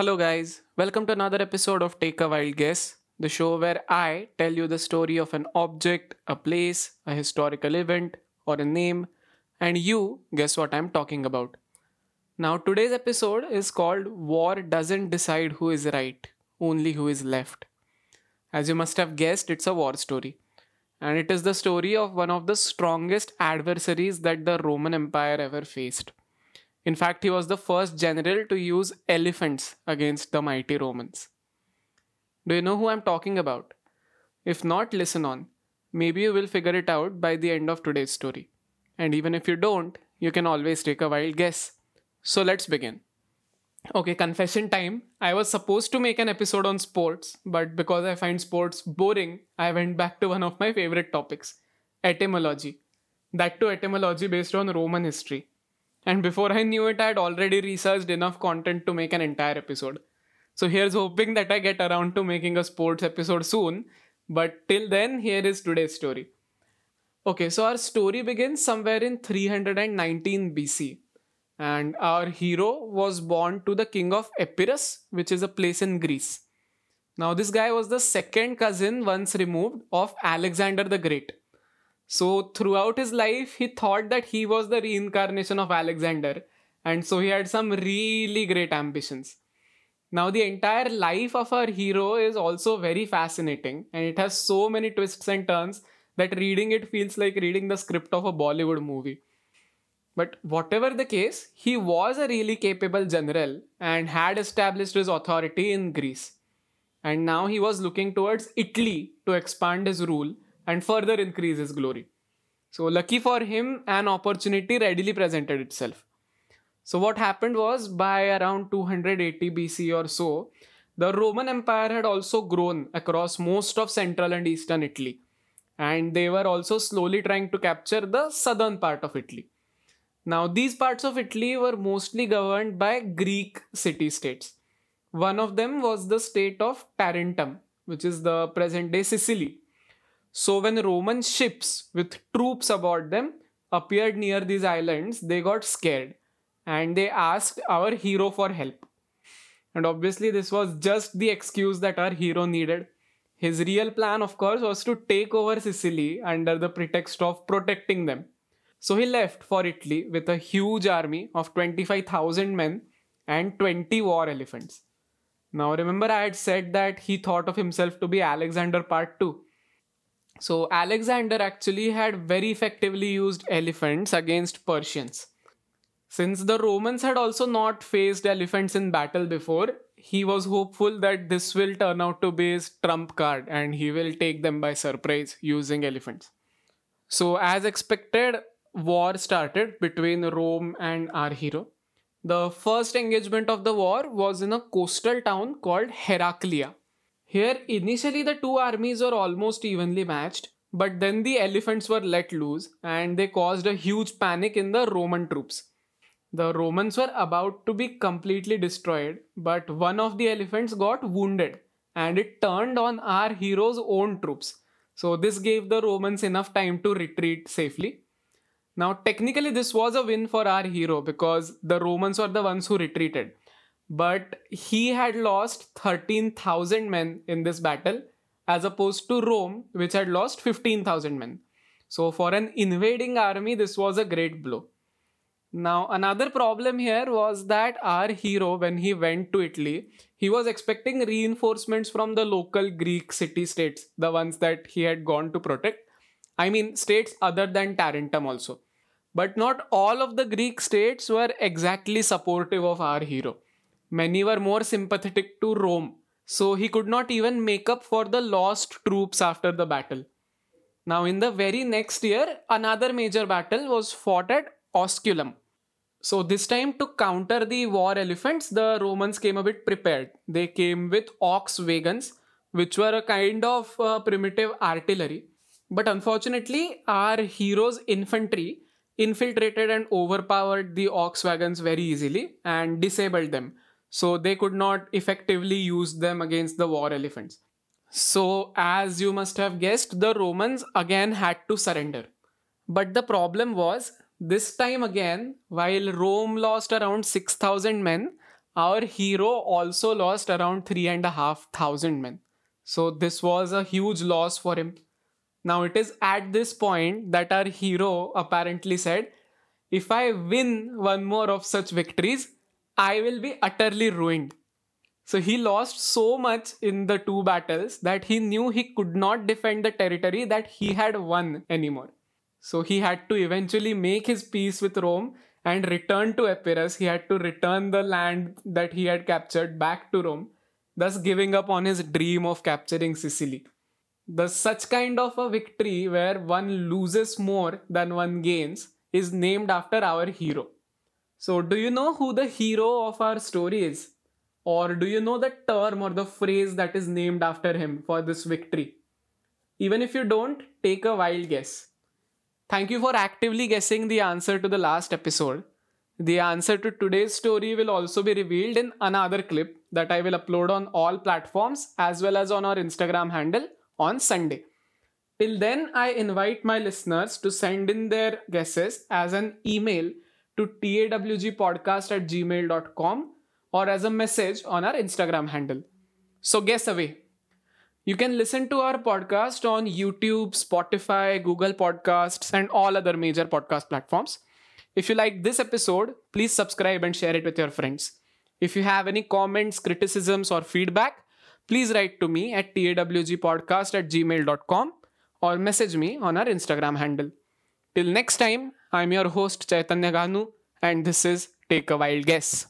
Hello, guys. Welcome to another episode of Take a Wild Guess, the show where I tell you the story of an object, a place, a historical event, or a name, and you guess what I'm talking about. Now, today's episode is called War Doesn't Decide Who is Right, Only Who is Left. As you must have guessed, it's a war story. And it is the story of one of the strongest adversaries that the Roman Empire ever faced. In fact, he was the first general to use elephants against the mighty Romans. Do you know who I'm talking about? If not, listen on. Maybe you will figure it out by the end of today's story. And even if you don't, you can always take a wild guess. So let's begin. Okay, confession time. I was supposed to make an episode on sports, but because I find sports boring, I went back to one of my favorite topics etymology. That too, etymology based on Roman history. And before I knew it, I had already researched enough content to make an entire episode. So here's hoping that I get around to making a sports episode soon. But till then, here is today's story. Okay, so our story begins somewhere in 319 BC and our hero was born to the king of Epirus, which is a place in Greece. Now, this guy was the second cousin once removed of Alexander the Great. So, throughout his life, he thought that he was the reincarnation of Alexander, and so he had some really great ambitions. Now, the entire life of our hero is also very fascinating, and it has so many twists and turns that reading it feels like reading the script of a Bollywood movie. But whatever the case, he was a really capable general and had established his authority in Greece. And now he was looking towards Italy to expand his rule and further increase his glory. So, lucky for him, an opportunity readily presented itself. So, what happened was by around 280 BC or so, the Roman Empire had also grown across most of central and eastern Italy. And they were also slowly trying to capture the southern part of Italy. Now, these parts of Italy were mostly governed by Greek city states. One of them was the state of Tarentum, which is the present day Sicily. So, when Roman ships with troops aboard them appeared near these islands, they got scared and they asked our hero for help. And obviously, this was just the excuse that our hero needed. His real plan, of course, was to take over Sicily under the pretext of protecting them. So he left for Italy with a huge army of 25,000 men and 20 war elephants. Now, remember, I had said that he thought of himself to be Alexander Part 2. So, Alexander actually had very effectively used elephants against Persians. Since the Romans had also not faced elephants in battle before, he was hopeful that this will turn out to be his trump card and he will take them by surprise using elephants. So, as expected, war started between Rome and our hero. The first engagement of the war was in a coastal town called Heraclea. Here, initially, the two armies were almost evenly matched, but then the elephants were let loose and they caused a huge panic in the Roman troops. The Romans were about to be completely destroyed, but one of the elephants got wounded and it turned on our hero's own troops. So, this gave the Romans enough time to retreat safely. Now, technically, this was a win for our hero because the Romans were the ones who retreated. But he had lost 13,000 men in this battle as opposed to Rome, which had lost 15,000 men. So, for an invading army, this was a great blow. Now, another problem here was that our hero, when he went to Italy, he was expecting reinforcements from the local Greek city states, the ones that he had gone to protect. I mean, states other than Tarentum also. But not all of the Greek states were exactly supportive of our hero. Many were more sympathetic to Rome, so he could not even make up for the lost troops after the battle. Now, in the very next year, another major battle was fought at Asculum. So, this time to counter the war elephants, the Romans came a bit prepared. They came with ox wagons, which were a kind of uh, primitive artillery. But unfortunately, our hero's infantry infiltrated and overpowered the ox wagons very easily and disabled them. So they could not effectively use them against the war elephants. So, as you must have guessed, the Romans again had to surrender. But the problem was, this time again, while Rome lost around 6,000 men, our hero also lost around three and a half thousand men. So this was a huge loss for him. Now it is at this point that our hero apparently said, If I win one more of such victories, I will be utterly ruined. So he lost so much in the two battles that he knew he could not defend the territory that he had won anymore. So he had to eventually make his peace with Rome and return to Epirus. He had to return the land that he had captured back to Rome, thus giving up on his dream of capturing Sicily. The such kind of a victory where one loses more than one gains is named after our hero. So, do you know who the hero of our story is? Or do you know the term or the phrase that is named after him for this victory? Even if you don't, take a wild guess. Thank you for actively guessing the answer to the last episode. The answer to today's story will also be revealed in another clip that I will upload on all platforms as well as on our Instagram handle on Sunday. Till then, I invite my listeners to send in their guesses as an email to tawgpodcast at gmail.com or as a message on our Instagram handle. So, guess away. You can listen to our podcast on YouTube, Spotify, Google Podcasts, and all other major podcast platforms. If you like this episode, please subscribe and share it with your friends. If you have any comments, criticisms, or feedback, please write to me at tawgpodcast at gmail.com or message me on our Instagram handle. Till next time, I'm your host Chaitanya Ganu, and this is Take a Wild Guess.